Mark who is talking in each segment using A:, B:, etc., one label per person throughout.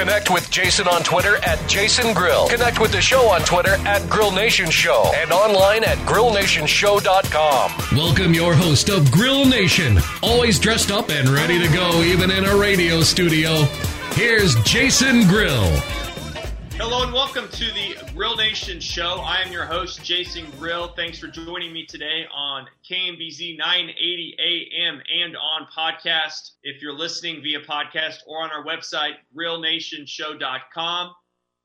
A: Connect with Jason on Twitter at Jason Grill. Connect with the show on Twitter at Grill Nation Show and online at grillnationshow.com.
B: Welcome your host of Grill Nation, always dressed up and ready to go even in a radio studio. Here's Jason Grill.
C: Hello and welcome to the Grill Nation show. I am your host, Jason Grill. Thanks for joining me today on KMBZ 980 AM and on podcast. If you're listening via podcast or on our website, grillnationshow.com.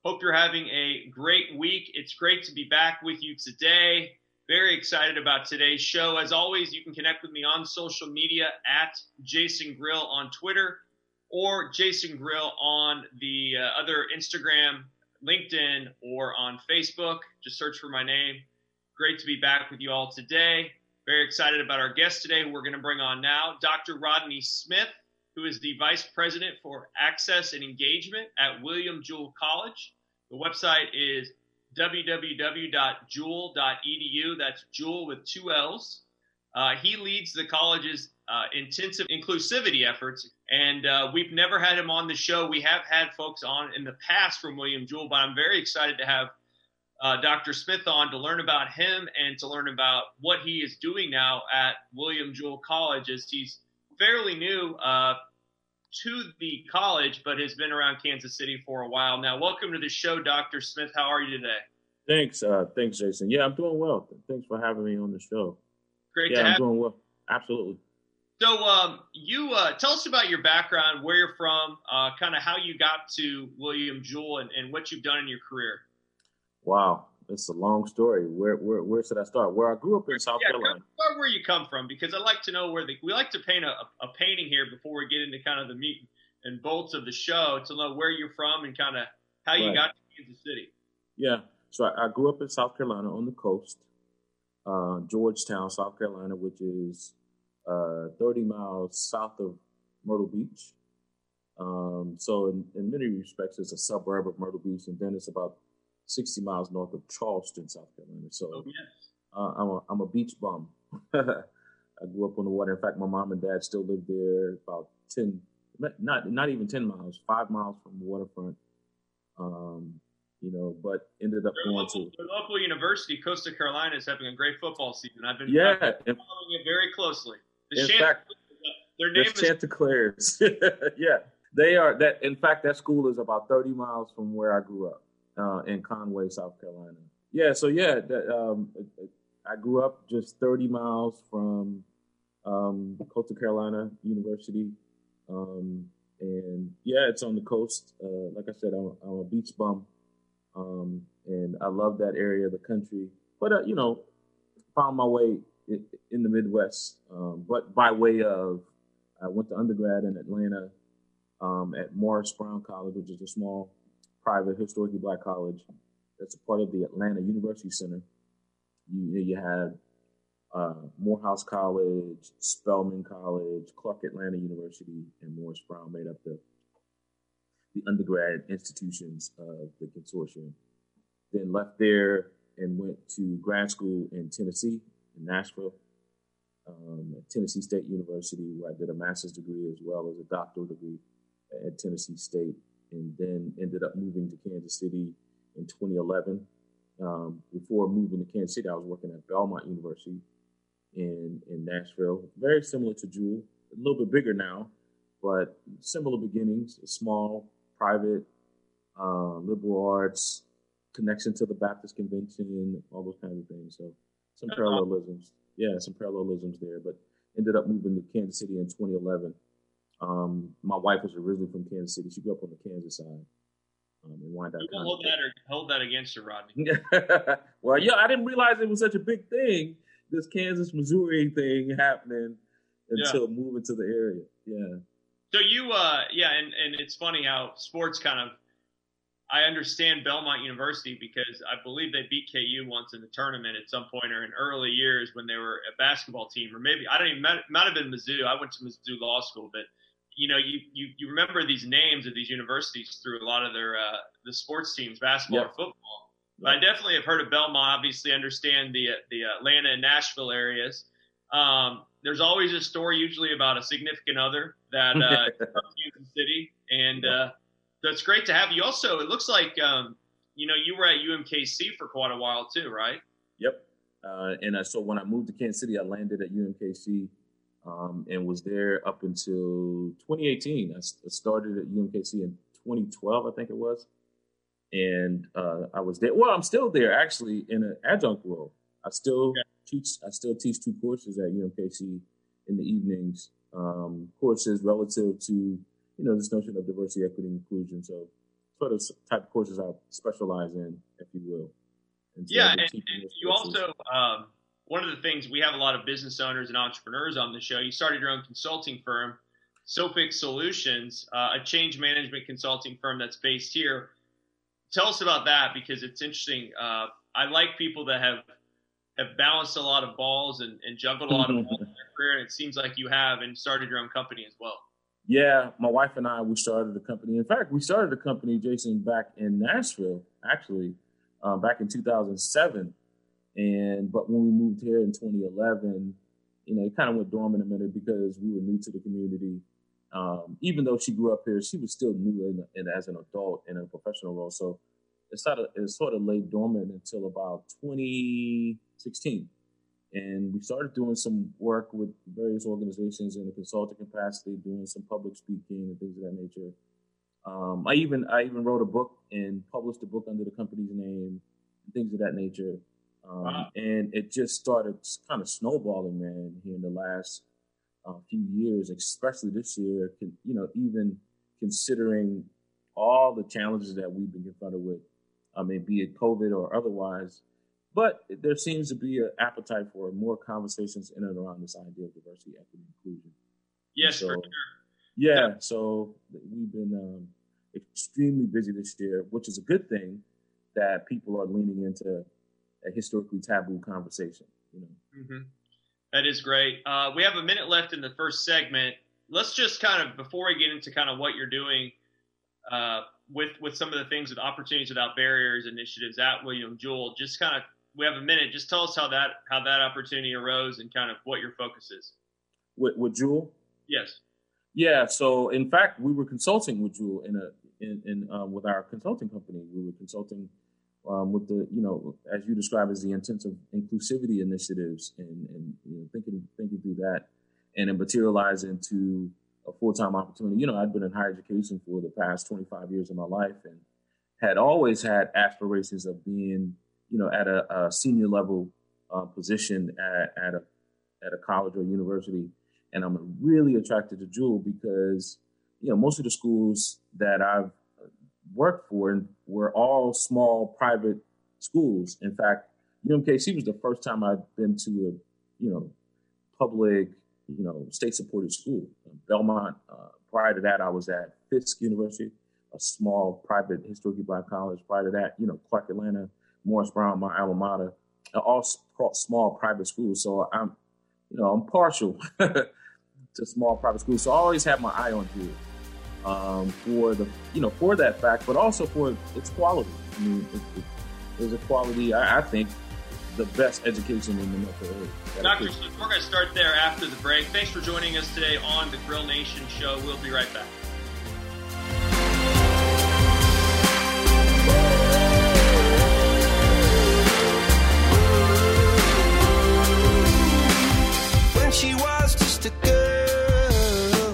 C: Hope you're having a great week. It's great to be back with you today. Very excited about today's show. As always, you can connect with me on social media at Jason Grill on Twitter or Jason Grill on the uh, other Instagram LinkedIn, or on Facebook. Just search for my name. Great to be back with you all today. Very excited about our guest today, who we're going to bring on now, Dr. Rodney Smith, who is the Vice President for Access and Engagement at William Jewell College. The website is www.jewell.edu. That's Jewell with two L's. Uh, he leads the college's uh, intensive inclusivity efforts, and uh, we've never had him on the show. We have had folks on in the past from William Jewell, but I'm very excited to have uh, Dr. Smith on to learn about him and to learn about what he is doing now at William Jewell College, as he's fairly new uh, to the college, but has been around Kansas City for a while now. Welcome to the show, Dr. Smith. How are you today?
D: Thanks, uh, thanks, Jason. Yeah, I'm doing well. Thanks for having me on the show.
C: Great
D: yeah,
C: to
D: I'm
C: have
D: doing well. Absolutely.
C: So, um, you uh, tell us about your background, where you're from, uh, kind of how you got to William Jewell, and, and, what you've done in your career.
D: Wow, it's a long story. Where where where should I start? Where I grew up in South
C: yeah,
D: Carolina.
C: Start where you come from, because I like to know where the we like to paint a, a painting here before we get into kind of the meat and bolts of the show to know where you're from and kind of how you
D: Right.
C: got to Kansas City.
D: Yeah, so I, I grew up in South Carolina on the coast, uh, Georgetown, South Carolina, which is uh, 30 miles south of Myrtle Beach. Um, so in, in many respects, it's a suburb of Myrtle Beach, and then it's about 60 miles north of Charleston, South Carolina. So
C: Oh yes.
D: Uh, I'm a I'm a beach bum. I grew up on the water. In fact, my mom and dad still live there, about ten, not not even ten miles, five miles from the waterfront. Um, you know, but ended up
C: Their
D: going
C: local,
D: to
C: their local university, Coastal Carolina, is having a great football season. I've been
D: yeah.
C: Following it very closely. The
D: in fact,
C: their name is
D: Chanticleers. yeah, they are. That in fact, that school is about thirty miles from where I grew up uh, in Conway, South Carolina. Yeah, so yeah, that, um, I grew up just 30 miles from um, Coastal Carolina University. Um, and yeah, it's on the coast. Uh, like I said, I'm, I'm a beach bum. Um, and I love that area of the country. But, uh, you know, found my way in, the Midwest. Um, but by way of, I went to undergrad in Atlanta um, at Morris Brown College, which is a small private historically black college that's a part of the Atlanta University Center. You, you had uh, Morehouse College, Spelman College, Clark Atlanta University, and Morris Brown made up the the undergrad institutions of the consortium. Then left there and went to grad school in Tennessee, in Nashville, um, at Tennessee State University, where I did a master's degree as well as a doctoral degree at Tennessee State, and then ended up moving to Kansas City in 2011. Um, before moving to Kansas City, I was working at Belmont University in in Nashville. Very similar to Jewell, a little bit bigger now, but similar beginnings. A small, private, uh, liberal arts connection to the Baptist Convention, all those kinds of things. So some parallelisms. Yeah, some parallelisms there. But ended up moving to Kansas City in 2011. Um, my wife was originally from Kansas City. She grew up on the Kansas side. Um, in Wyandotte
C: You hold that or hold that against you, Rodney.
D: well, yeah, I didn't realize it was such a big thing. This Kansas Missouri thing happening until moving to the area. Yeah,
C: So you, uh, yeah, and, and it's funny how sports kind of I understand Belmont University because I believe they beat KU once in the tournament at some point or in early years when they were a basketball team, or maybe I don't even might, might have been Mizzou. I went to Mizzou Law School, but you know, you, you you remember these names of these universities through a lot of their uh, the sports teams, basketball
D: Yep.
C: or football. But I definitely have heard of Belmont. Obviously, understand the the Atlanta and Nashville areas. Um, there's always a story, usually about a significant other that uh, from Kansas City, and uh, so it's great to have you. Also, it looks like um, you know you were at UMKC for quite a while too, right?
D: Yep. Uh, and uh, so when I moved to Kansas City, I landed at UMKC um, and was there up until 2018. I started at UMKC in 2012, I think it was. And uh, I was there. Well, I'm still there actually in an adjunct role. I still
C: Okay.
D: teach. I still teach two courses at UMKC in the evenings. Um, courses relative to you know this notion of diversity, equity, and inclusion. So sort of type of courses I specialize in, if you will. And so
C: Yeah, and, and you
D: courses.
C: also um, one of the things we have a lot of business owners and entrepreneurs on the show. You started your own consulting firm, Sophix Solutions, uh, a change management consulting firm that's based here. Tell us about that because it's interesting. Uh, I like people that have have balanced a lot of balls and, and juggled a lot of balls in their career, and it seems like you have, and started your own company as well.
D: Yeah, my wife and I we started a company. In fact, we started a company, Jason, back in Nashville, actually, um, back in 2007. And but when we moved here in 2011, you know, it kind of went dormant a minute because we were new to the community. Um, even though she grew up here, she was still new in, in as an adult in a professional role. So it sort of it sort of lay dormant until about 2016 and we started doing some work with various organizations in a consulting capacity, doing some public speaking and things of that nature. Um, I even I even wrote a book and published a book under the company's name, and things of that nature. Um,
C: Wow.
D: And it just started kind of snowballing, man, here in the last uh, few years, especially this year. Can, you know, even considering all the challenges that we've been confronted with, I mean, be it COVID or otherwise, but there seems to be an appetite for more conversations in and around this idea of diversity, equity, and inclusion.
C: Yes,
D: So,
C: for sure.
D: Yeah, so we've been um, extremely busy this year, which is a good thing that people are leaning into a historically taboo conversation. You know,
C: hmm That is great. Uh, we have a minute left in the first segment. Let's just kind of before we get into kind of what you're doing uh, with with some of the things with opportunities without barriers initiatives at William Jewell. Just kind of we have a minute. Just tell us how that how that opportunity arose and kind of what your focus is.
D: with, with Jewell.
C: Yes.
D: Yeah, so in fact, we were consulting with Jewell in a in, in um, with our consulting company. We were consulting um, with the you know as you describe as the intensive inclusivity initiatives and and you know thinking thinking through that and it materialized into a full time opportunity. You know, I'd been in higher education for the past twenty five years of my life and had always had aspirations of being you know at a, a senior level uh, position at, at a at a college or university and I'm really attracted to Jewell because you know most of the schools that I've worked for were all small private schools. In fact, UMKC was the first time I've been to a you know public you know state supported school. Belmont. Uh, prior to that, I was at Fisk University, a small private historically black college. Prior to that, you know Clark Atlanta, Morris Brown, my alma mater, all small private schools. So I'm you know I'm partial to small private schools. So I always have my eye on here um, for the you know for that fact, but also for its quality. I mean, it, it, a quality. I, I think the best education in the metro area.
C: Dr. Smith, we're going to start there after the break. Thanks for joining us today on the Grill Nation show. We'll be right back.
E: Just a girl.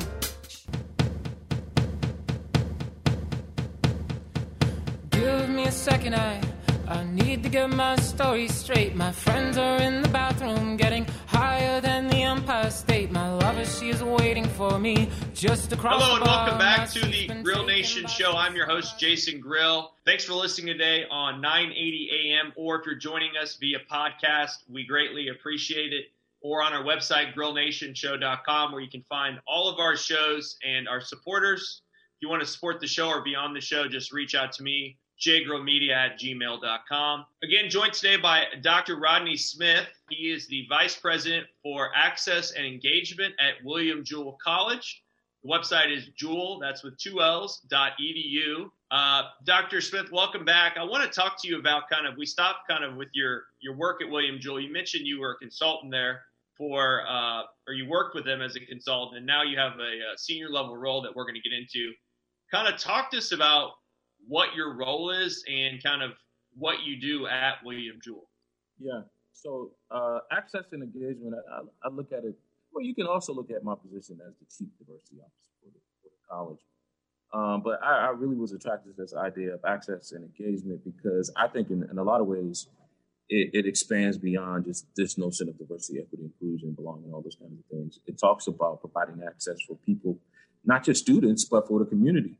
F: Give me a second, I I need to get my story straight. My friends are in the bathroom, getting higher than the Empire State. My lover, she is waiting for me just across
C: Hello
F: the
C: and welcome back to the
F: been
C: Grill Nation show. I'm your host, Jason Grill. Thanks for listening today on 980 AM, or if you're joining us via podcast, we greatly appreciate it. Or on our website, grillnationshow.com, where you can find all of our shows and our supporters. If you want to support the show or be on the show, just reach out to me, jgrillmedia at gmail.com. Again, joined today by Dr. Rodney Smith. He is the Vice President for Access and Engagement at William Jewell College. The website is Jewell, that's with two L's, dot edu. Uh, Dr. Smith, welcome back. I want to talk to you about kind of, we stopped kind of with your, your work at William Jewell. You mentioned you were a consultant there for, uh, or you worked with them as a consultant, and now you have a, a senior level role that we're going to get into. Kind of talk to us about what your role is and kind of what you do at William Jewell.
D: Yeah. So uh, access and engagement, I, I, look at it. Well, you can also look at my position as the chief diversity officer for the, for the college. Um, but I, I, really was attracted to this idea of access and engagement because I think in, in a lot of ways it, it, expands beyond just this notion of diversity, equity, inclusion, belonging, all those kinds of things. It talks about providing access for people, not just students, but for the community.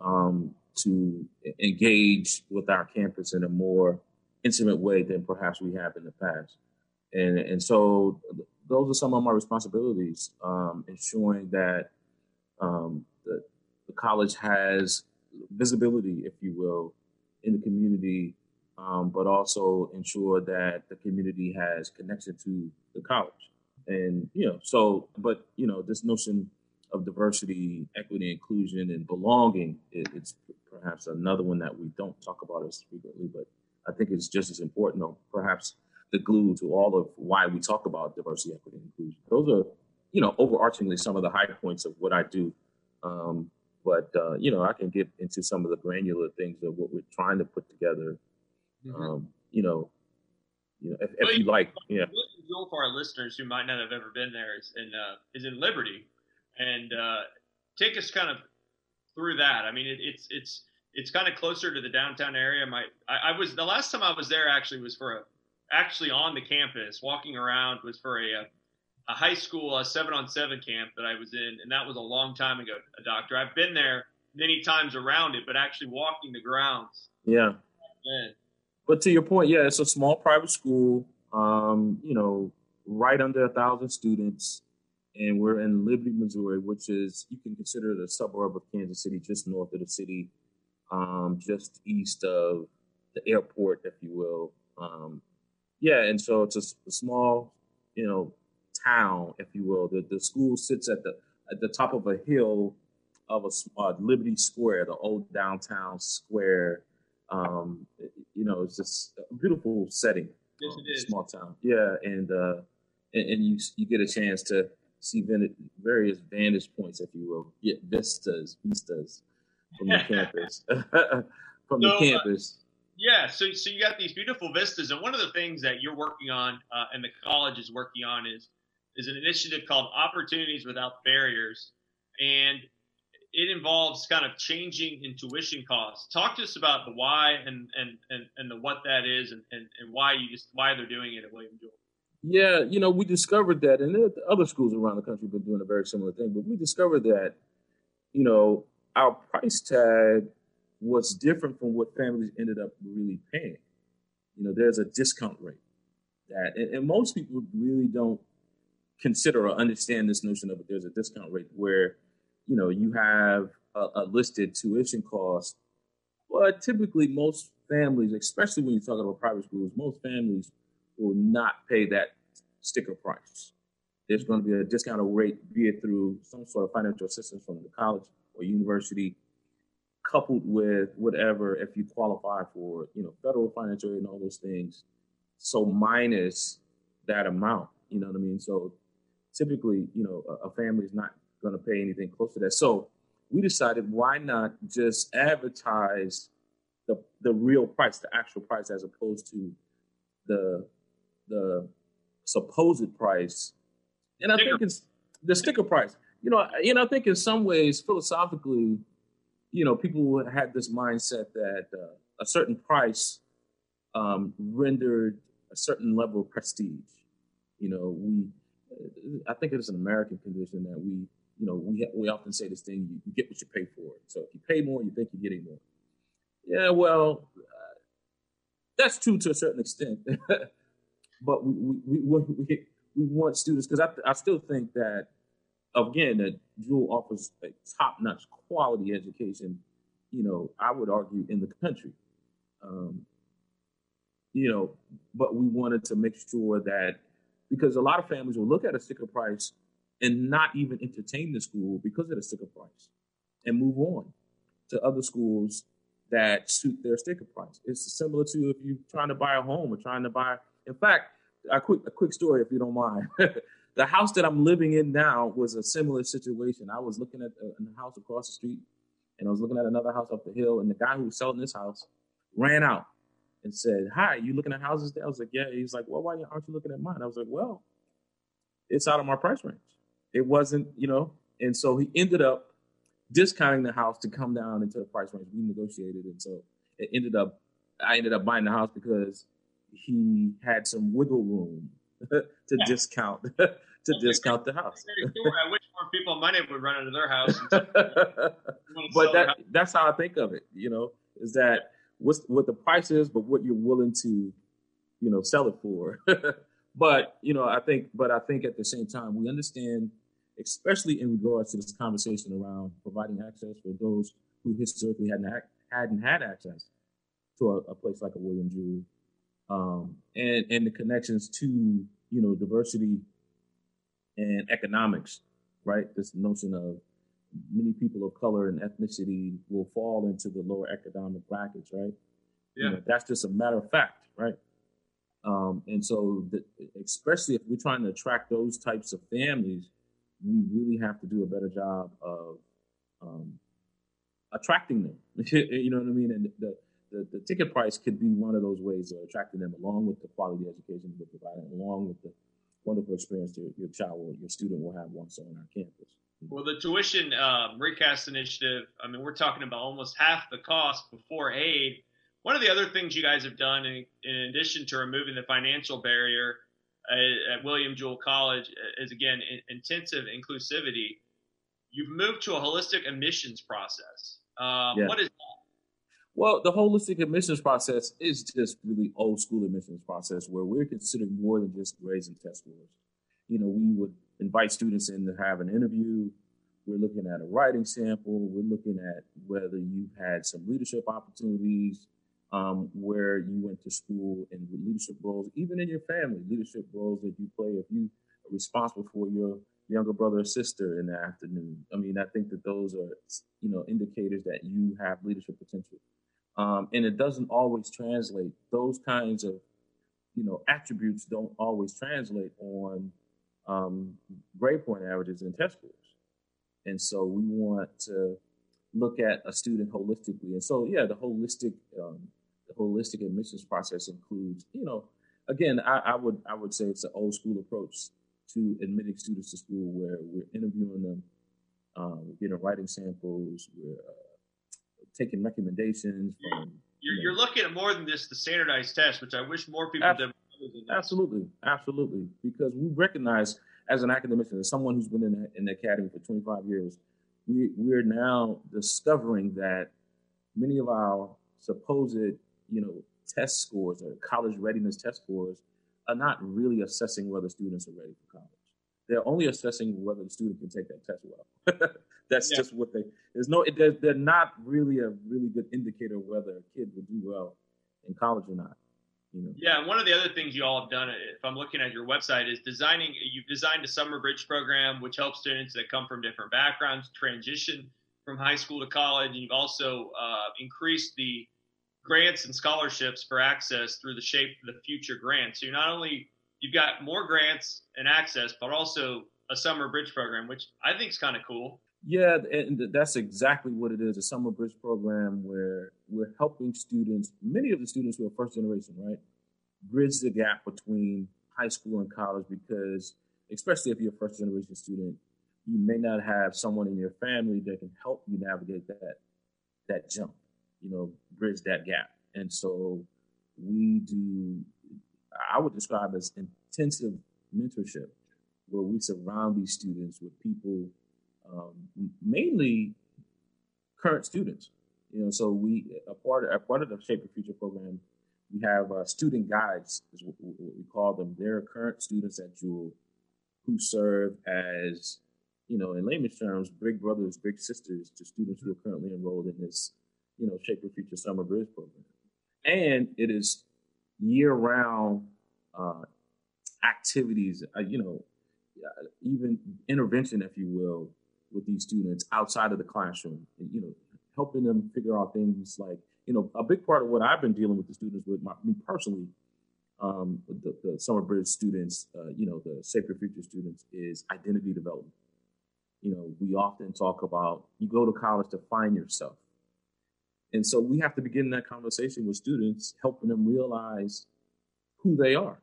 D: Um, to engage with our campus in a more intimate way than perhaps we have in the past. And, and so those are some of my responsibilities, um, ensuring that um, the, the, college has visibility, if you will, in the community, um, but also ensure that the community has connection to the college. And, you know, so, but, you know, this notion of diversity, equity, inclusion, and belonging, it, it's perhaps another one that we don't talk about as frequently, but I think it's just as important, or perhaps the glue to all of why we talk about diversity, equity, and inclusion. Those are, you know, overarchingly some of the high points of what I do. Um, but uh, you know, I can get into some of the granular things of what we're trying to put together. Mm-hmm. Um, you know, you know, if, if you like, yeah.
C: For our listeners who might not have ever been there, is in uh, is in Liberty, and uh, take us kind of through that. I mean, it, it's it's it's kind of closer to the downtown area. My I, I, was the last time I was there actually was for a actually on the campus walking around was for a a high school a seven on seven camp that I was in, and that was a long time ago. A doctor, I've been there many times around it, but actually walking the grounds.
D: Yeah. But to your point, yeah, it's a small private school. Um, you know, right under a thousand students and we're in Liberty, Missouri, which is you can consider the suburb of Kansas City, just north of the city, um, just east of the airport, if you will. Um, yeah, and so it's a, a, small, you know, town, if you will. The the school sits at the at the top of a hill of a uh, Liberty Square, the old downtown square. Um, you know, it's just a beautiful setting.
C: Yes, it is.
D: Small town, yeah, and uh, and, and you you get a chance to see various vantage points, if you will, get vistas, vistas from the campus, from so, the uh, campus.
C: Uh, yeah, so so you got these beautiful vistas, and one of the things that you're working on, uh, and the college is working on, is is an initiative called Opportunities Without Barriers, and it involves kind of changing intuition costs. Talk to us about the why and and and, and the what that is, and, and, and why you just why they're doing it at William Jewell.
D: Yeah, you know, we discovered that, and other schools around the country have been doing a very similar thing, but we discovered that, you know, our price tag was different from what families ended up really paying. You know, there's a discount rate that, and, and most people really don't consider or understand this notion of it. There's a discount rate where, you know, you have a, a listed tuition cost, but typically most families, especially when you're talking about private schools, most families will not pay that sticker price. There's going to be a discounted rate, be it through some sort of financial assistance from the college or university, coupled with whatever if you qualify for, you know, federal financial aid and all those things. So minus that amount, you know what I mean? So typically, you know, a, a family is not going to pay anything close to that. So we decided why not just advertise the the real price, the actual price, as opposed to the the supposed price, and I sticker. think it's the sticker price. You know, you know, I think in some ways, philosophically, you know, people had this mindset that uh, a certain price um, rendered a certain level of prestige. You know, we, I think it is an American condition that we, you know, we we often say this thing: you, you get what you pay for. So if you pay more, you think you're getting more. Yeah, well, uh, that's true to a certain extent. but we we, we, we, we want students because I, I still think that again that Jewell offers a top notch quality education. You know, I would argue in the country. Um, you know, but we wanted to make sure that because a lot of families will look at a sticker price and not even entertain the school because of the sticker price and move on to other schools that suit their sticker price. It's similar to if you're trying to buy a home or trying to buy. In fact, a quick a quick story, if you don't mind. the house that I'm living in now was a similar situation. I was looking at uh, a, a house across the street, and I was looking at another house up the hill, and the guy who was selling this house ran out and said, "Hi, you looking at houses?" There? I was like, "Yeah." He's like, "Well, why aren't you looking at mine?" I was like, "Well, it's out of my price range. It wasn't, you know." And so he ended up discounting the house to come down into the price range. We negotiated, and so it ended up. I ended up buying the house because he had some wiggle room to yeah. discount to That's discount the house.
C: I wish more people in my neighborhood would run into their house.
D: but that that's how I think of it. You know, is that what's what the price is, but what you're willing to, you know, sell it for. But you know, I think, but I think at the same time, we understand, especially in regards to this conversation around providing access for those who historically hadn't hadn't had access to a, a place like a William Jewell um, and and the connections to you know diversity and economics, right? This notion of many people of color and ethnicity will fall into the lower economic brackets, right?
C: Yeah,
D: you know, that's just a matter of fact, right? Um, and so, the, especially if we're trying to attract those types of families, we really have to do a better job of um, attracting them. you know what I mean? And the the, the ticket price could be one of those ways of attracting them along with the quality education we're providing, along with the wonderful experience your, your child or your student will have once on our campus.
C: Well, the tuition um, recast initiative, I mean, we're talking about almost half the cost before aid. One of the other things you guys have done, in, in addition to removing the financial barrier uh, at William Jewell College, uh, is again intensive inclusivity. You've moved to a holistic admissions process. Um, yeah. What is that?
D: Well, the holistic admissions process is just really old school admissions process where we're considering more than just grades and test scores. You know, we would invite students in to have an interview. We're looking at a writing sample. We're looking at whether you've had some leadership opportunities, um, where you went to school and leadership roles, even in your family, leadership roles that you play if you are responsible for your younger brother or sister in the afternoon. I mean, I think that those are, you know, indicators that you have leadership potential. Um, and it doesn't always translate. Those kinds of, you know, attributes don't always translate on um, grade point averages and test scores. And so we want to look at a student holistically. And so, yeah, the holistic, um, the holistic admissions process includes, you know, again, I, I would I would say it's an old school approach to admitting students to school where we're interviewing them, um, we're getting writing samples, we're uh, taking recommendations from.
C: You're, you are looking at more than just the standardized test, which I wish more people did.
D: Absolutely, absolutely, because we recognize as an academician, as someone who's been in the, in the academy for 25 years, we we're now discovering that many of our supposed, you know, test scores or college readiness test scores are not really assessing whether students are ready for college. They're only assessing whether the student can take that test well. That's yeah. just what they. There's no. They're, they're not really a really good indicator whether a kid would do well in college or not. You know?
C: Yeah, one of the other things you all have done, if I'm looking at your website, is designing. You've designed a summer bridge program which helps students that come from different backgrounds transition from high school to college, and you've also uh, increased the grants and scholarships for access through the shape of the future grants. So you not only you've got more grants and access, but also a summer bridge program, which I think is kind of cool.
D: Yeah, and that's exactly what it is a summer bridge program where we're helping students, many of the students who are first generation, right, bridge the gap between high school and college because, especially if you're a first generation student, you may not have someone in your family that can help you navigate that that jump, you know, bridge that gap. And so we do I would describe as intensive mentorship, where we surround these students with people, um, mainly current students. You know, so we a part of, a part of the Shape Your Future program, we have uh, student guides, is what, what we call them. They're current students at Jewell who serve as, you know, in layman's terms, big brothers, big sisters to students who are currently enrolled in this, you know, Shape Your Future Summer Bridge program. and it is year-round uh, activities. Uh, you know, uh, even intervention, if you will, with these students outside of the classroom. You know, helping them figure out things like you know a big part of what I've been dealing with the students with my, me personally. Um, the, the summer bridge students, uh, you know, the Sacred Future students is identity development. You know, we often talk about you go to college to find yourself and so we have to begin that conversation with students, helping them realize who they are,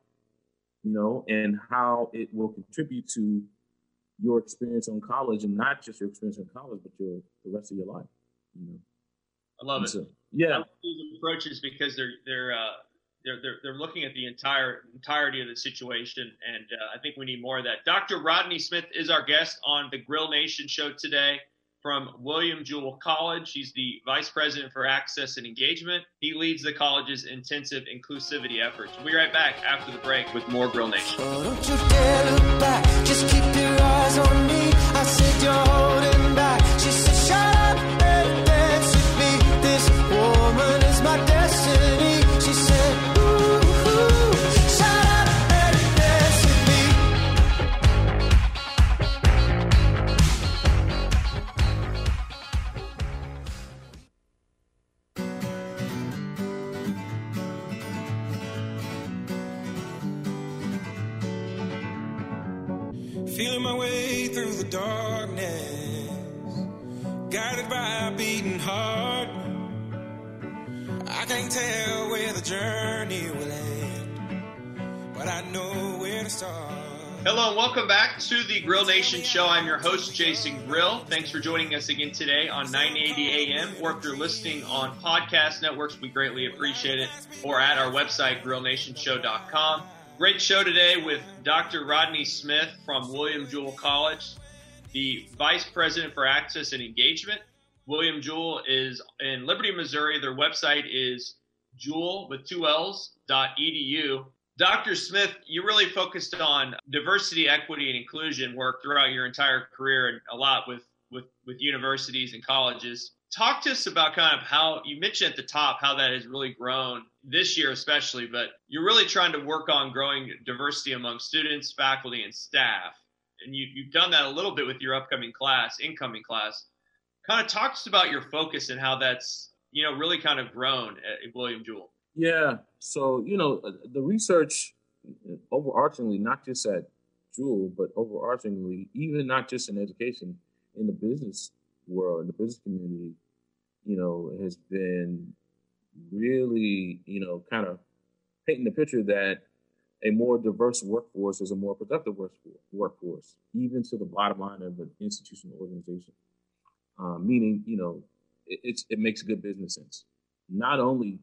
D: you know, and how it will contribute to your experience on college and not just your experience in college, but your the rest of your life. You know.
C: I love
D: And
C: it.
D: so, yeah.
C: I love these approaches because they're they're uh, they're, they're they're looking at the entire entirety of the situation, and uh, I think we need more of that. Dr. Rodney Smith is our guest on the Grill Nation show today from William Jewell College. He's the vice president for access and engagement. He leads the college's intensive inclusivity efforts. We'll be right back after the break with more Grill Nation.
E: Feeling my way through the darkness, guided by a beating heart. I can't tell where the journey will end, but I know where to start.
C: Hello and welcome back to the Grill Nation show. I'm your host, Jason Grill. Thanks for joining us again today on 980 AM, or if you're listening on podcast networks, we greatly appreciate it, or at our website, grillnationshow.com. Great show today with Dr. Rodney Smith from William Jewell College, the Vice President for Access and Engagement. William Jewell is in Liberty, Missouri. Their website is jewell with two L's dot edu. Dr. Smith, you really focused on diversity, equity, and inclusion work throughout your entire career and a lot with, with, with universities and colleges. Talk to us about kind of how you mentioned at the top how that has really grown this year, especially, but you're really trying to work on growing diversity among students, faculty, and staff. And you, you've done that a little bit with your upcoming class, incoming class. Kind of talk to us about your focus and how that's, you know, really kind of grown at William Jewell.
D: Yeah. So, you know, uh, the research overarchingly, not just at Jewell, but overarchingly, even not just in education, in the business world, the business community, you know, has been really, you know, kind of painting the picture that a more diverse workforce is a more productive workforce, even to the bottom line of an institutional organization. Uh, meaning, you know, it, it makes good business sense. Not only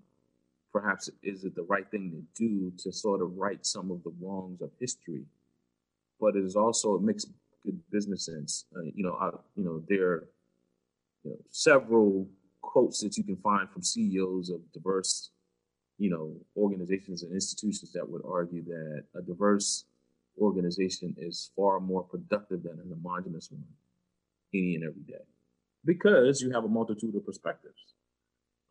D: perhaps is it the right thing to do to sort of right some of the wrongs of history, but it is also it makes good business sense. Uh, you know, I, you know there you know, several quotes that you can find from CEOs of diverse, you know, organizations and institutions that would argue that a diverse organization is far more productive than an homogenous one any and every day because you have a multitude of perspectives.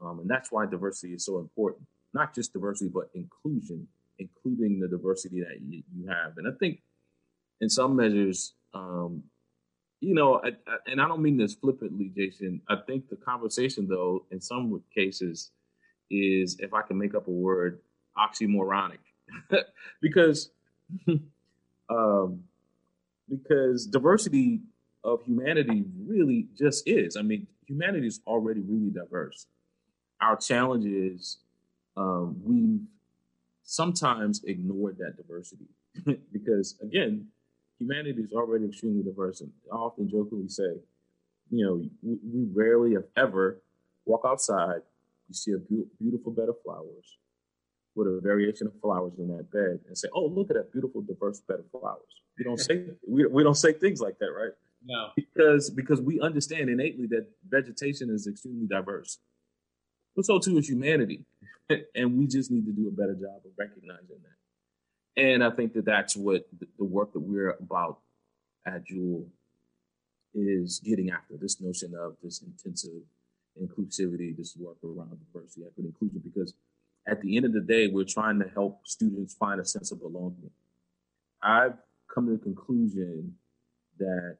D: Um, and that's why diversity is so important. Not just diversity, but inclusion, including the diversity that you, you have. And I think in some measures, um, you know, I, I, and I don't mean this flippantly, Jason. I think the conversation, though, in some cases, is if I can make up a word, oxymoronic, because um, because diversity of humanity really just is. I mean, humanity is already really diverse. Our challenge is um, we've sometimes ignored that diversity because, again, humanity is already extremely diverse. And I often jokingly say, you know, we, we rarely, if ever, walk outside, you see a beau- beautiful bed of flowers with a variation of flowers in that bed and say, oh, look at that beautiful, diverse bed of flowers. We don't say, we, we don't say things like that, right?
C: No.
D: because because we understand innately that vegetation is extremely diverse. But so too is humanity, and we just need to do a better job of recognizing that. And I think that that's what the- work that we're about at Jewell is getting after this notion of this intensive inclusivity, this work around diversity, equity, inclusion. Because at the end of the day, we're trying to help students find a sense of belonging. I've come to the conclusion that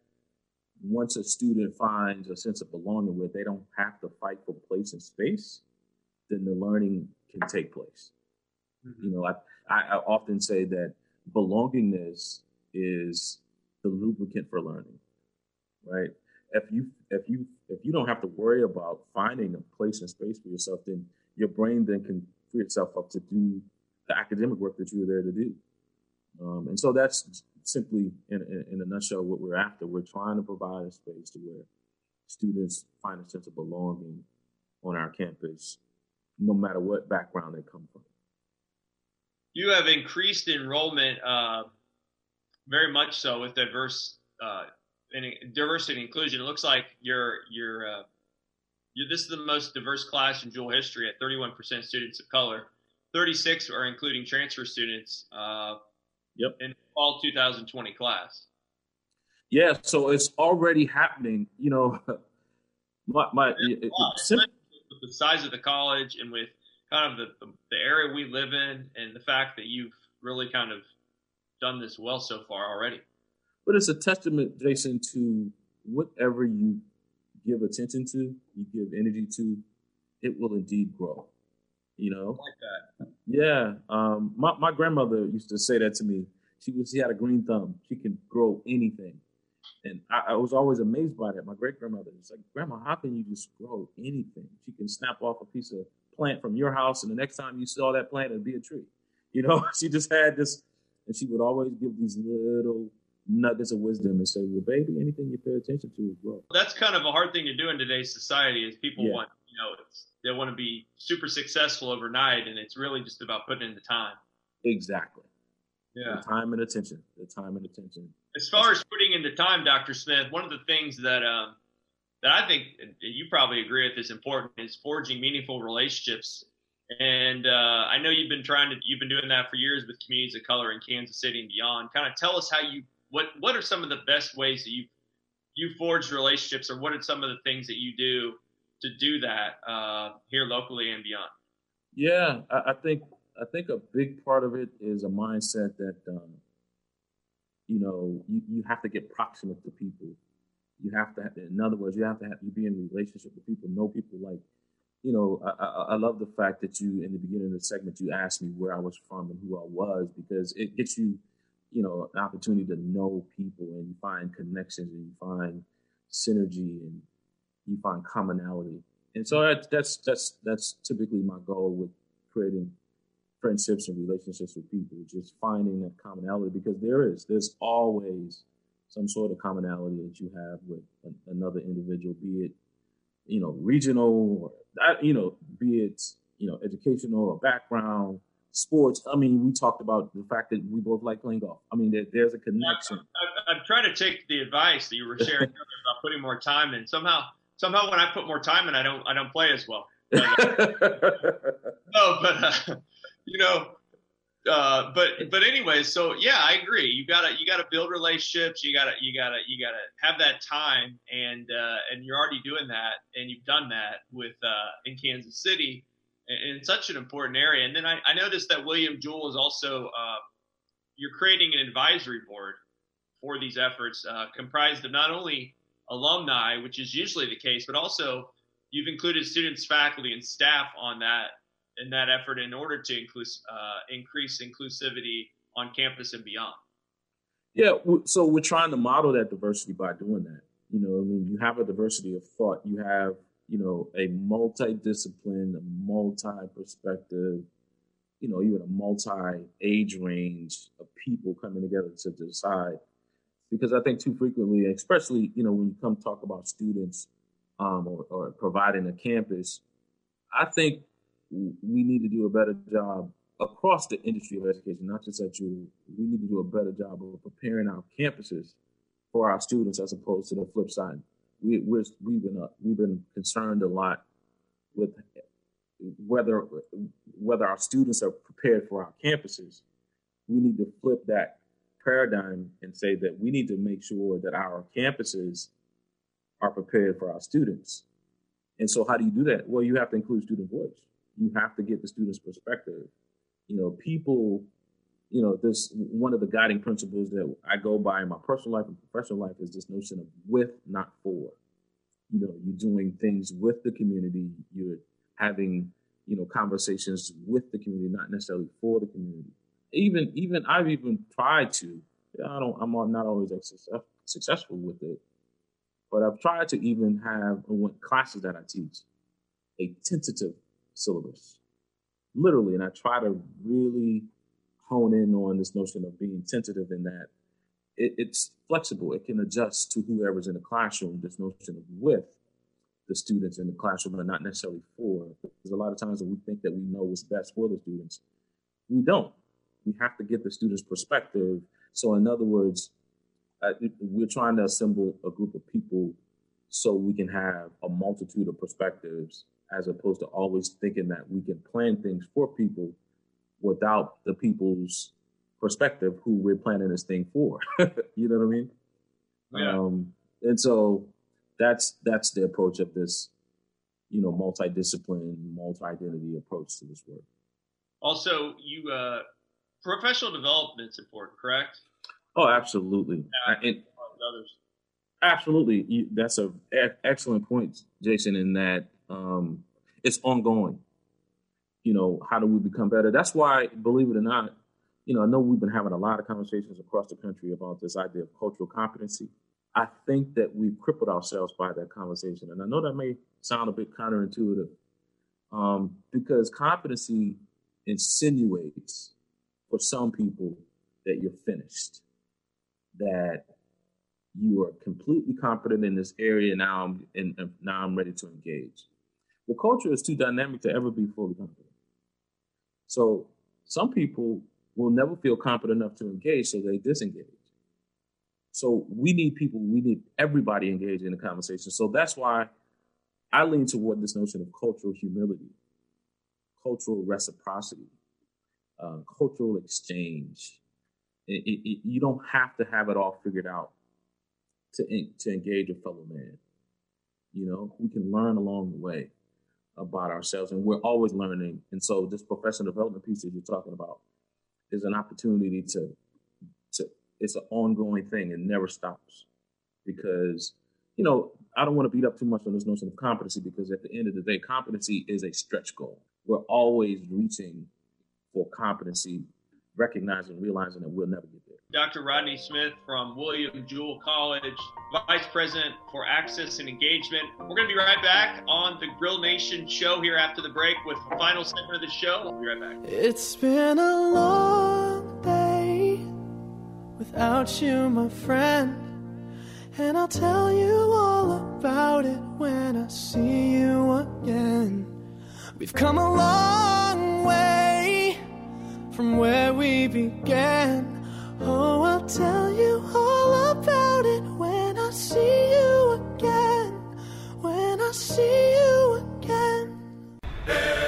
D: once a student finds a sense of belonging where they don't have to fight for place and space, then the learning can take place. Mm-hmm. You know, I, I, I often say that belongingness is the lubricant for learning, right? If you if you if you don't have to worry about finding a place and space for yourself, then your brain then can free itself up to do the academic work that you were there to do. Um, and so that's simply, in, in, in, a nutshell, what we're after. We're trying to provide a space to where students find a sense of belonging on our campus, no matter what background they come from.
C: You have increased enrollment uh, very much so with diverse uh, diversity and inclusion. It looks like you're you're, uh, you're this is the most diverse class in Jewell history at 31% students of color. 36 are including transfer students. Uh,
D: Yep.
C: In fall 2020 class.
D: Yeah, so it's already happening. You know, my my it,
C: with the size of the college and with kind of the, the, area we live in and the fact that you've really kind of done this well so far already.
D: But it's a testament, Jason, to whatever you give attention to, you give energy to, it will indeed grow. You know,
C: like
D: yeah. Um, my my grandmother used to say that to me. She was she had a green thumb. She can grow anything, and I, I was always amazed by that. My great grandmother was like, "Grandma, how can you just grow anything? She can snap off a piece of plant from your house, and the next time you saw that plant, it'd be a tree." You know, she just had this, and she would always give these little nuggets of wisdom and say, "Well, baby, anything you pay attention to will grow."
C: That's kind of a hard thing to do in today's society. Is people yeah. want you know it's they want to be super successful overnight, and it's really just about putting in the time.
D: Exactly.
C: Yeah.
D: The time and attention. The time and attention.
C: As far as putting in the time, Dr. Smith, one of the things that um, that I think you probably agree with is important is forging meaningful relationships. And uh, I know you've been trying to you've been doing that for years with communities of color in Kansas City and beyond. Kind of tell us how you what what are some of the best ways that you you forged relationships, or what are some of the things that you do to do that uh, here locally and beyond?
D: Yeah, I, I, think I think a big part of it is a mindset that um, you know you, you have to get proximate to people. You have to, have, in other words, you have to have you be in relationship with people, know people. Like, you know, I, I, I love the fact that you in the beginning of the segment you asked me where I was from and who I was because it gets you, you know, an opportunity to know people and you find connections and you find synergy and you find commonality. And so that's that's that's that's typically my goal with creating friendships and relationships with people, just finding that commonality because there is there's always some sort of commonality that you have with another individual, be it you know regional or that, you know be it you know educational or background sports. I mean, we talked about the fact that we both like playing golf. I mean, there, there's a connection.
C: I'm, I'm, trying to take the advice that you were sharing about putting more time in. Somehow, somehow when I put more time in, I don't I don't play as well. But, uh, no, but uh, you know, uh, but but anyway, so yeah, I agree. You gotta you gotta build relationships. You gotta you gotta you gotta have that time, and uh, and you're already doing that, and you've done that with uh, in Kansas City, in, such an important area. And then I, I noticed that William Jewell is also uh, you're creating an advisory board for these efforts, uh, comprised of not only alumni, which is usually the case, but also you've included students, faculty, and staff on that in that effort in order to include, uh, increase inclusivity on campus and beyond.
D: Yeah, so we're trying to model that diversity by doing that. You know, I mean, you have a diversity of thought. You have, you know, a multi-discipline, multi-perspective, you know, even a multi-age range of people coming together to decide because I think too frequently, especially you know when you come talk about students um, or, or, providing a campus, I think we need to do a better job across the industry of education, not just at you. We need to do a better job of preparing our campuses for our students, as opposed to the flip side. We, we have been uh, we've been concerned a lot with whether whether our students are prepared for our campuses. We need to flip that paradigm and say that we need to make sure that our campuses are prepared for our students. And so, how do you do that? Well, you have to include student voice. You have to get the student's perspective. You know, people, you know, this one of the guiding principles that I go by in my personal life and professional life is this notion of with, not for. You know, you're doing things with the community. You're having, you know, conversations with the community, not necessarily for the community. Even, even I've even tried to. I don't. I'm not always successful with it, but I've tried to even have in classes that I teach a tentative syllabus, literally, and I try to really hone in on this notion of being tentative in that it, it's flexible. It can adjust to whoever's in the classroom. This notion of with the students in the classroom and not necessarily for. Because a lot of times when we think that we know what's best for the students, we don't. We have to get the students' perspective. So, in other words, uh, we're trying to assemble a group of people so we can have a multitude of perspectives as opposed to always thinking that we can plan things for people without the people's perspective who we're planning this thing for. you know what I mean? Yeah. Um, and so that's that's the approach of this, you know, multidiscipline, multi-identity approach to this work.
C: Also, you uh, professional development support, correct?
D: Oh, absolutely. Yeah, and, absolutely, you, that's a, a excellent point, Jason. In that um, it's ongoing. You know, how do we become better? That's why, believe it or not, you know, I know we've been having a lot of conversations across the country about this idea of cultural competency. I think that we've crippled ourselves by that conversation. And I know that may sound a bit counterintuitive um, because competency insinuates for some people that you're finished, that you are completely competent in this area. Now I'm and now I'm ready to engage. Well, culture is too dynamic to ever be fully competent. So some people will never feel competent enough to engage, so they disengage. So we need people, we need everybody engaged in the conversation. So that's why I lean toward this notion of cultural humility, cultural reciprocity, uh, cultural exchange. It, it, it, you don't have to have it all figured out to to engage a fellow man. You know, we can learn along the way about ourselves, and we're always learning. And so, this professional development piece that you're talking about is an opportunity to to it's an ongoing thing and never stops because you know I don't want to beat up too much on this notion of competency because at the end of the day, competency is a stretch goal. We're always reaching for competency, recognizing, realizing that we'll never get there.
C: Dr. Rodney Smith from William Jewell College, Vice President for Access and Engagement. We're going to be right back on the Grill Nation show here after the break with the final segment of the show. We'll be right back.
E: It's been a long day without you, my friend. And I'll tell you all about it when I see you again. We've come a long way from where we began. Oh, I'll tell you all about it when I see you again. When I see you again.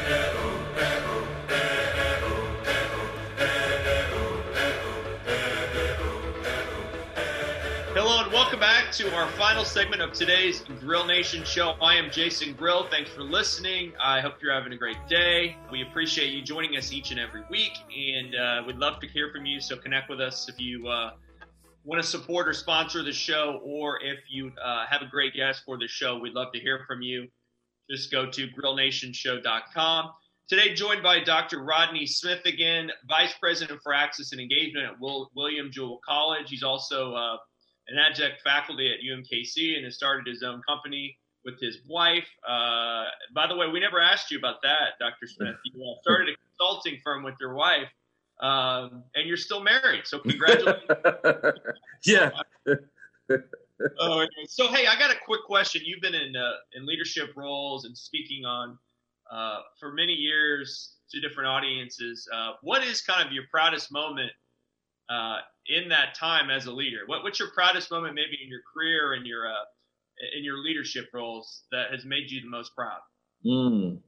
C: To our final segment of today's Grill Nation show. I am Jason Grill. Thanks for listening. I hope you're having a great day. We appreciate you joining us each and every week, and uh, we'd love to hear from you. So connect with us if you uh, want to support or sponsor the show, or if you uh, have a great guest for the show. We'd love to hear from you. Just go to grillnationshow.com. Today, joined by Dr. Rodney Smith again, Vice President for Access and Engagement at Will, William Jewell College. He's also uh, an adjunct faculty at UMKC and has started his own company with his wife. Uh, by the way, we never asked you about that, Dr. Smith. You uh, started a consulting firm with your wife, um, and you're still married. So congratulations.
D: yeah.
C: oh, so hey, I got a quick question. You've been in uh, in leadership roles and speaking on uh, for many years to different audiences. Uh, what is kind of your proudest moment uh, in that time as a leader? What, what's your proudest moment, maybe in your career and your uh, in your leadership roles, that has made you the most proud?
D: Mm.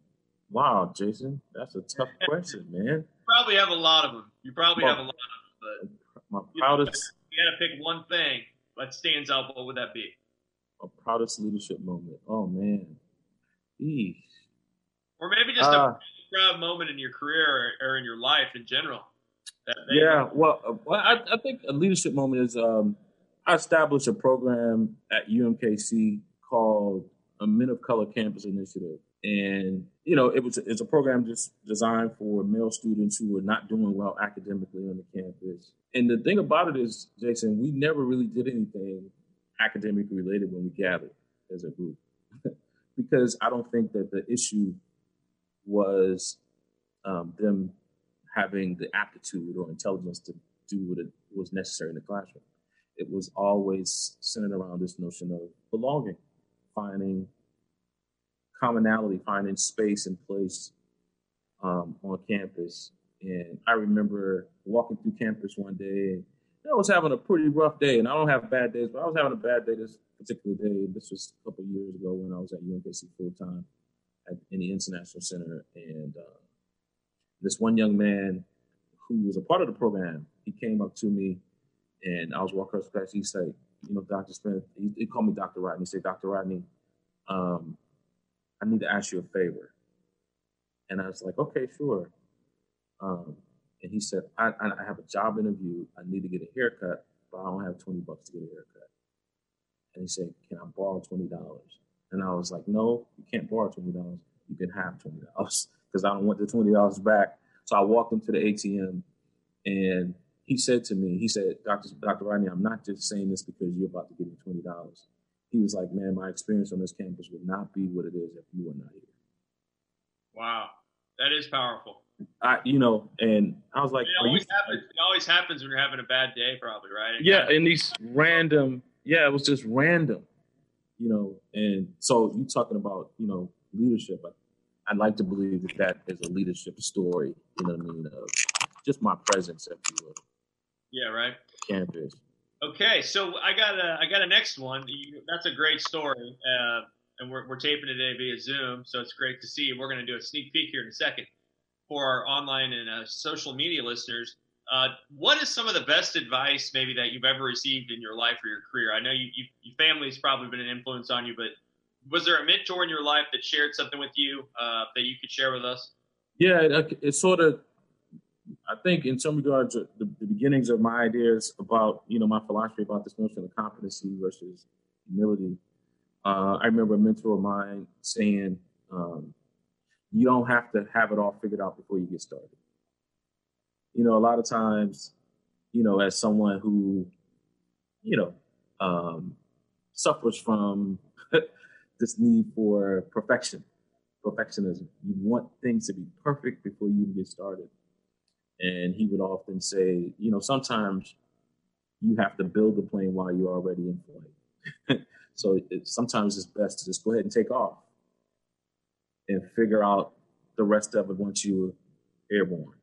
D: Wow, Jason, that's a tough question, man. You
C: probably have a lot of them. You probably have a lot of them.
D: But my proudest.
C: You got to pick one thing that stands out. What would that be?
D: My proudest leadership moment. Oh man, Eesh.
C: Or maybe just uh, a proud moment in your career or, or in your life in general?
D: Yeah, well, I, I think a leadership moment is um, I established a program at UMKC called a Men of Color Campus Initiative, and you know it was it's a program just designed for male students who are not doing well academically on the campus. And the thing about it is, Jason, we never really did anything academically related when we gathered as a group, because I don't think that the issue was um, them having the aptitude or intelligence to do what it was necessary in the classroom. It was always centered around this notion of belonging, finding commonality, finding space and place um, on campus. And I remember walking through campus one day, and I was having a pretty rough day. And I don't have bad days, but I was having a bad day this particular day. This was a couple years ago when I was at UMKC full time at, in the International Center. And uh, this one young man who was a part of the program, he came up to me and I was walking across the. He said, you know, Dr. Smith, he, he called me Dr. Rodney. He said, Dr. Rodney, um, I need to ask you a favor. And I was like, okay, sure. Um, and he said, I, I have a job interview. I need to get a haircut, but I don't have 20 bucks to get a haircut. And he said, can I borrow $20? And I was like, no, you can't borrow $20. You can have $20 because I don't want the $20 back. So I walked him to the ATM and he said to me, he said, Dr. Dr. Rodney, I'm not just saying this because you're about to give me $20. He was like, man, my experience on this campus would not be what it is if you were not here.
C: Wow, that is powerful.
D: I, you know, and I was like,
C: It
D: you?
C: always happens. It always happens when you're having a bad day, probably, right?
D: Yeah, and these random, yeah, it was just random, you know. And so you're talking about, you know, leadership. I, I'd like to believe that that is a leadership story. You know what I mean? Of just my presence, if you will,
C: Yeah, right.
D: campus.
C: Okay, so I got a I got a next one. You, that's a great story, uh, and we're we're taping today via Zoom, so it's great to see. you. We're going to do a sneak peek here in a second for our online and uh, social media listeners. Uh, what is some of the best advice maybe that you've ever received in your life or your career? I know you, you your family's probably been an influence on you, but was there a mentor in your life that shared something with you uh, that you could share with us?
D: Yeah, it, it sort of. I think in some regards, the, the beginnings of my ideas about you know my philosophy about this notion of competency versus humility. Uh, I remember a mentor of mine saying, um, "You don't have to have it all figured out before you get started." You know, a lot of times, you know, as someone who, you know, um, suffers from this need for perfection, perfectionism. You want things to be perfect before you even get started. And he would often say, you know, sometimes you have to build the plane while you're already in flight. so it, sometimes it's best to just go ahead and take off and figure out the rest of it once you're airborne.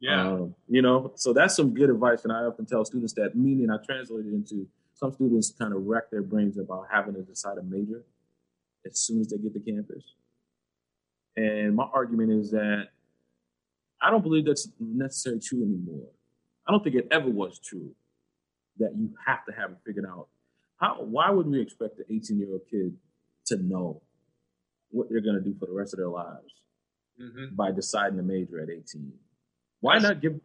C: Yeah,
D: Um, you know, so that's some good advice. And I often tell students that, meaning I translate it into some students kind of wreck their brains about having to decide a major as soon as they get to campus. And my argument is that I don't believe that's necessarily true anymore. I don't think it ever was true that you have to have it figured out. How? Why would we expect an 18 year old kid to know what they're going to do for the rest of their lives
C: hmm
D: by deciding a major at 18? Why not give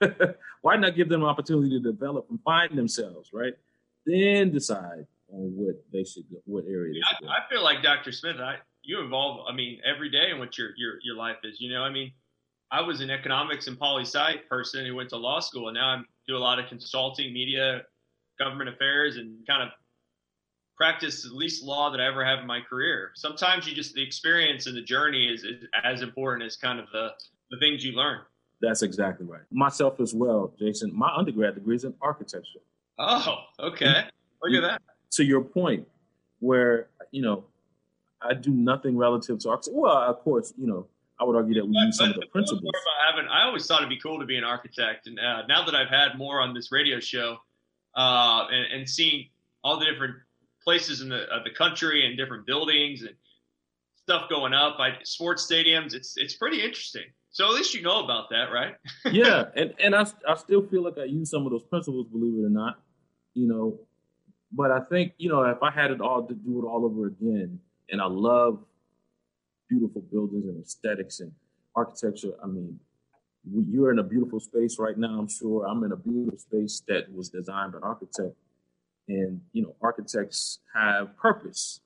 D: why not give them an opportunity to develop and find themselves, right? Then decide on what they should go, what area they.
C: I, I feel like Dr. Smith. I you involve. I mean, every day in what your your your life is. You know, I mean, I was an economics and poli sci person who went to law school, and now I do a lot of consulting, media, government affairs, and kind of practice the least law that I ever have in my career. Sometimes you just the experience and the journey is, is as important as kind of the the things you learn.
D: That's exactly right. Myself as well, Jason. My undergrad degree is in architecture.
C: Oh, okay. Look at that.
D: To your point, where you know, I do nothing relative to architecture. Well, of course, you know, I would argue that we use some of the principles.
C: having, I always thought it'd be cool to be an architect, and uh, now that I've had more on this radio show, uh, and, and seeing all the different places in the of the country and different buildings and stuff going up, I, sports stadiums, it's it's pretty interesting. So at least you know about that, right?
D: yeah, and and I I still feel like I use some of those principles, believe it or not, you know. But I think you know if I had it all to do it all over again, and I love beautiful buildings and aesthetics, and architecture. I mean, you're in a beautiful space right now. I'm sure I'm in a beautiful space that was designed by an architect, and you know, architects have purpose,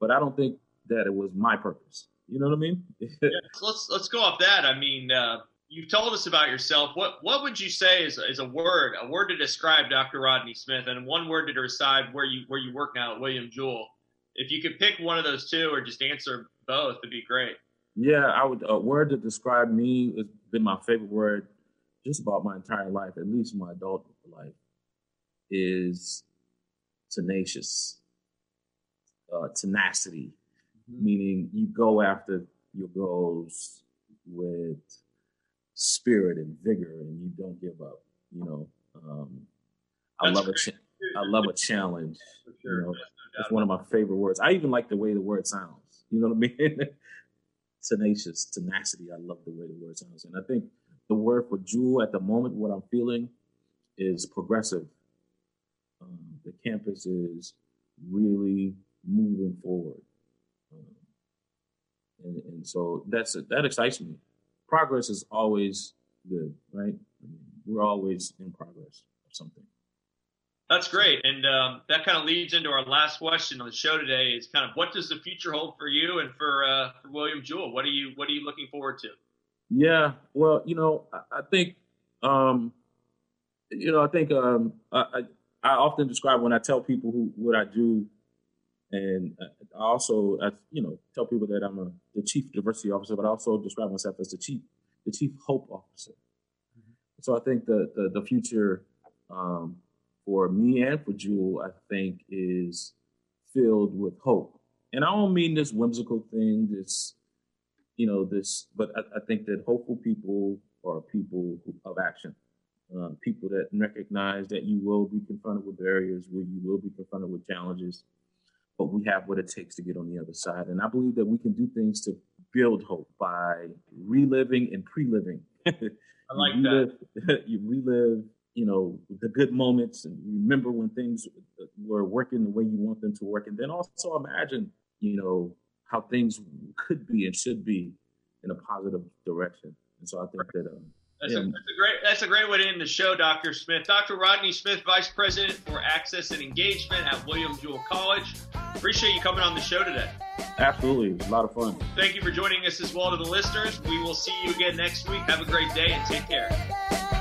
D: but I don't think that it was my purpose. You know what I mean?
C: yeah, let's let's go off that. I mean, uh, you've told us about yourself. What what would you say is, is a word, a word to describe Dr. Rodney Smith, and one word to describe where you where you work now at William Jewell? If you could pick one of those two, or just answer both, it'd be great.
D: Yeah, I would. A word to describe me has been my favorite word, just about my entire life, at least my adult life, is tenacious, uh, tenacity, mm-hmm. meaning you go after your goals with spirit and vigor, and you don't give up. You know, um, I love great. a cha- I love a challenge. Sure. You know, it's one of my favorite words. I even like the way the word sounds. You know what I mean? Tenacious, tenacity. I love the way the word sounds, and I think the word for Jewell at the moment, what I'm feeling, is progressive. Um, the campus is really moving forward, um, and, and so that's that excites me progress is always good, right? I mean, we're always in progress of something.
C: That's great, and um, that kind of leads into our last question on the show today. Is kind of what does the future hold for you and for uh, for William Jewell? What are you What are you looking forward to?
D: Yeah, well, you know, I, I think, um, you know, I think um, I, I often describe when I tell people who what I do and I also, I, you know, tell people that I'm a, the chief diversity officer, but I also describe myself as the chief, the chief hope officer. Mm-hmm. So I think the the, the future um, for me and for Jewell, I think, is filled with hope. And I don't mean this whimsical thing, this, you know, this, but I, I think that hopeful people are people who, of action. Um, people that recognize that you will be confronted with barriers, where you will be confronted with challenges, but we have what it takes to get on the other side. And I believe that we can do things to build hope by reliving and pre-living.
C: I like you relive,
D: that. you relive, you know, the good moments and remember when things were working the way you want them to work. And then also imagine, you know, how things could be and should be in a positive direction. And so I think that um,
C: that's, yeah. a, that's, a, great. That's a great way to end the show, Dr. Smith. Dr. Rodney Smith, Vice President for Access and Engagement at William Jewell College. Appreciate you coming on the show today.
D: Absolutely, a lot of fun.
C: Thank you for joining us as well to the listeners. We will see you again next week. Have a great day and take care.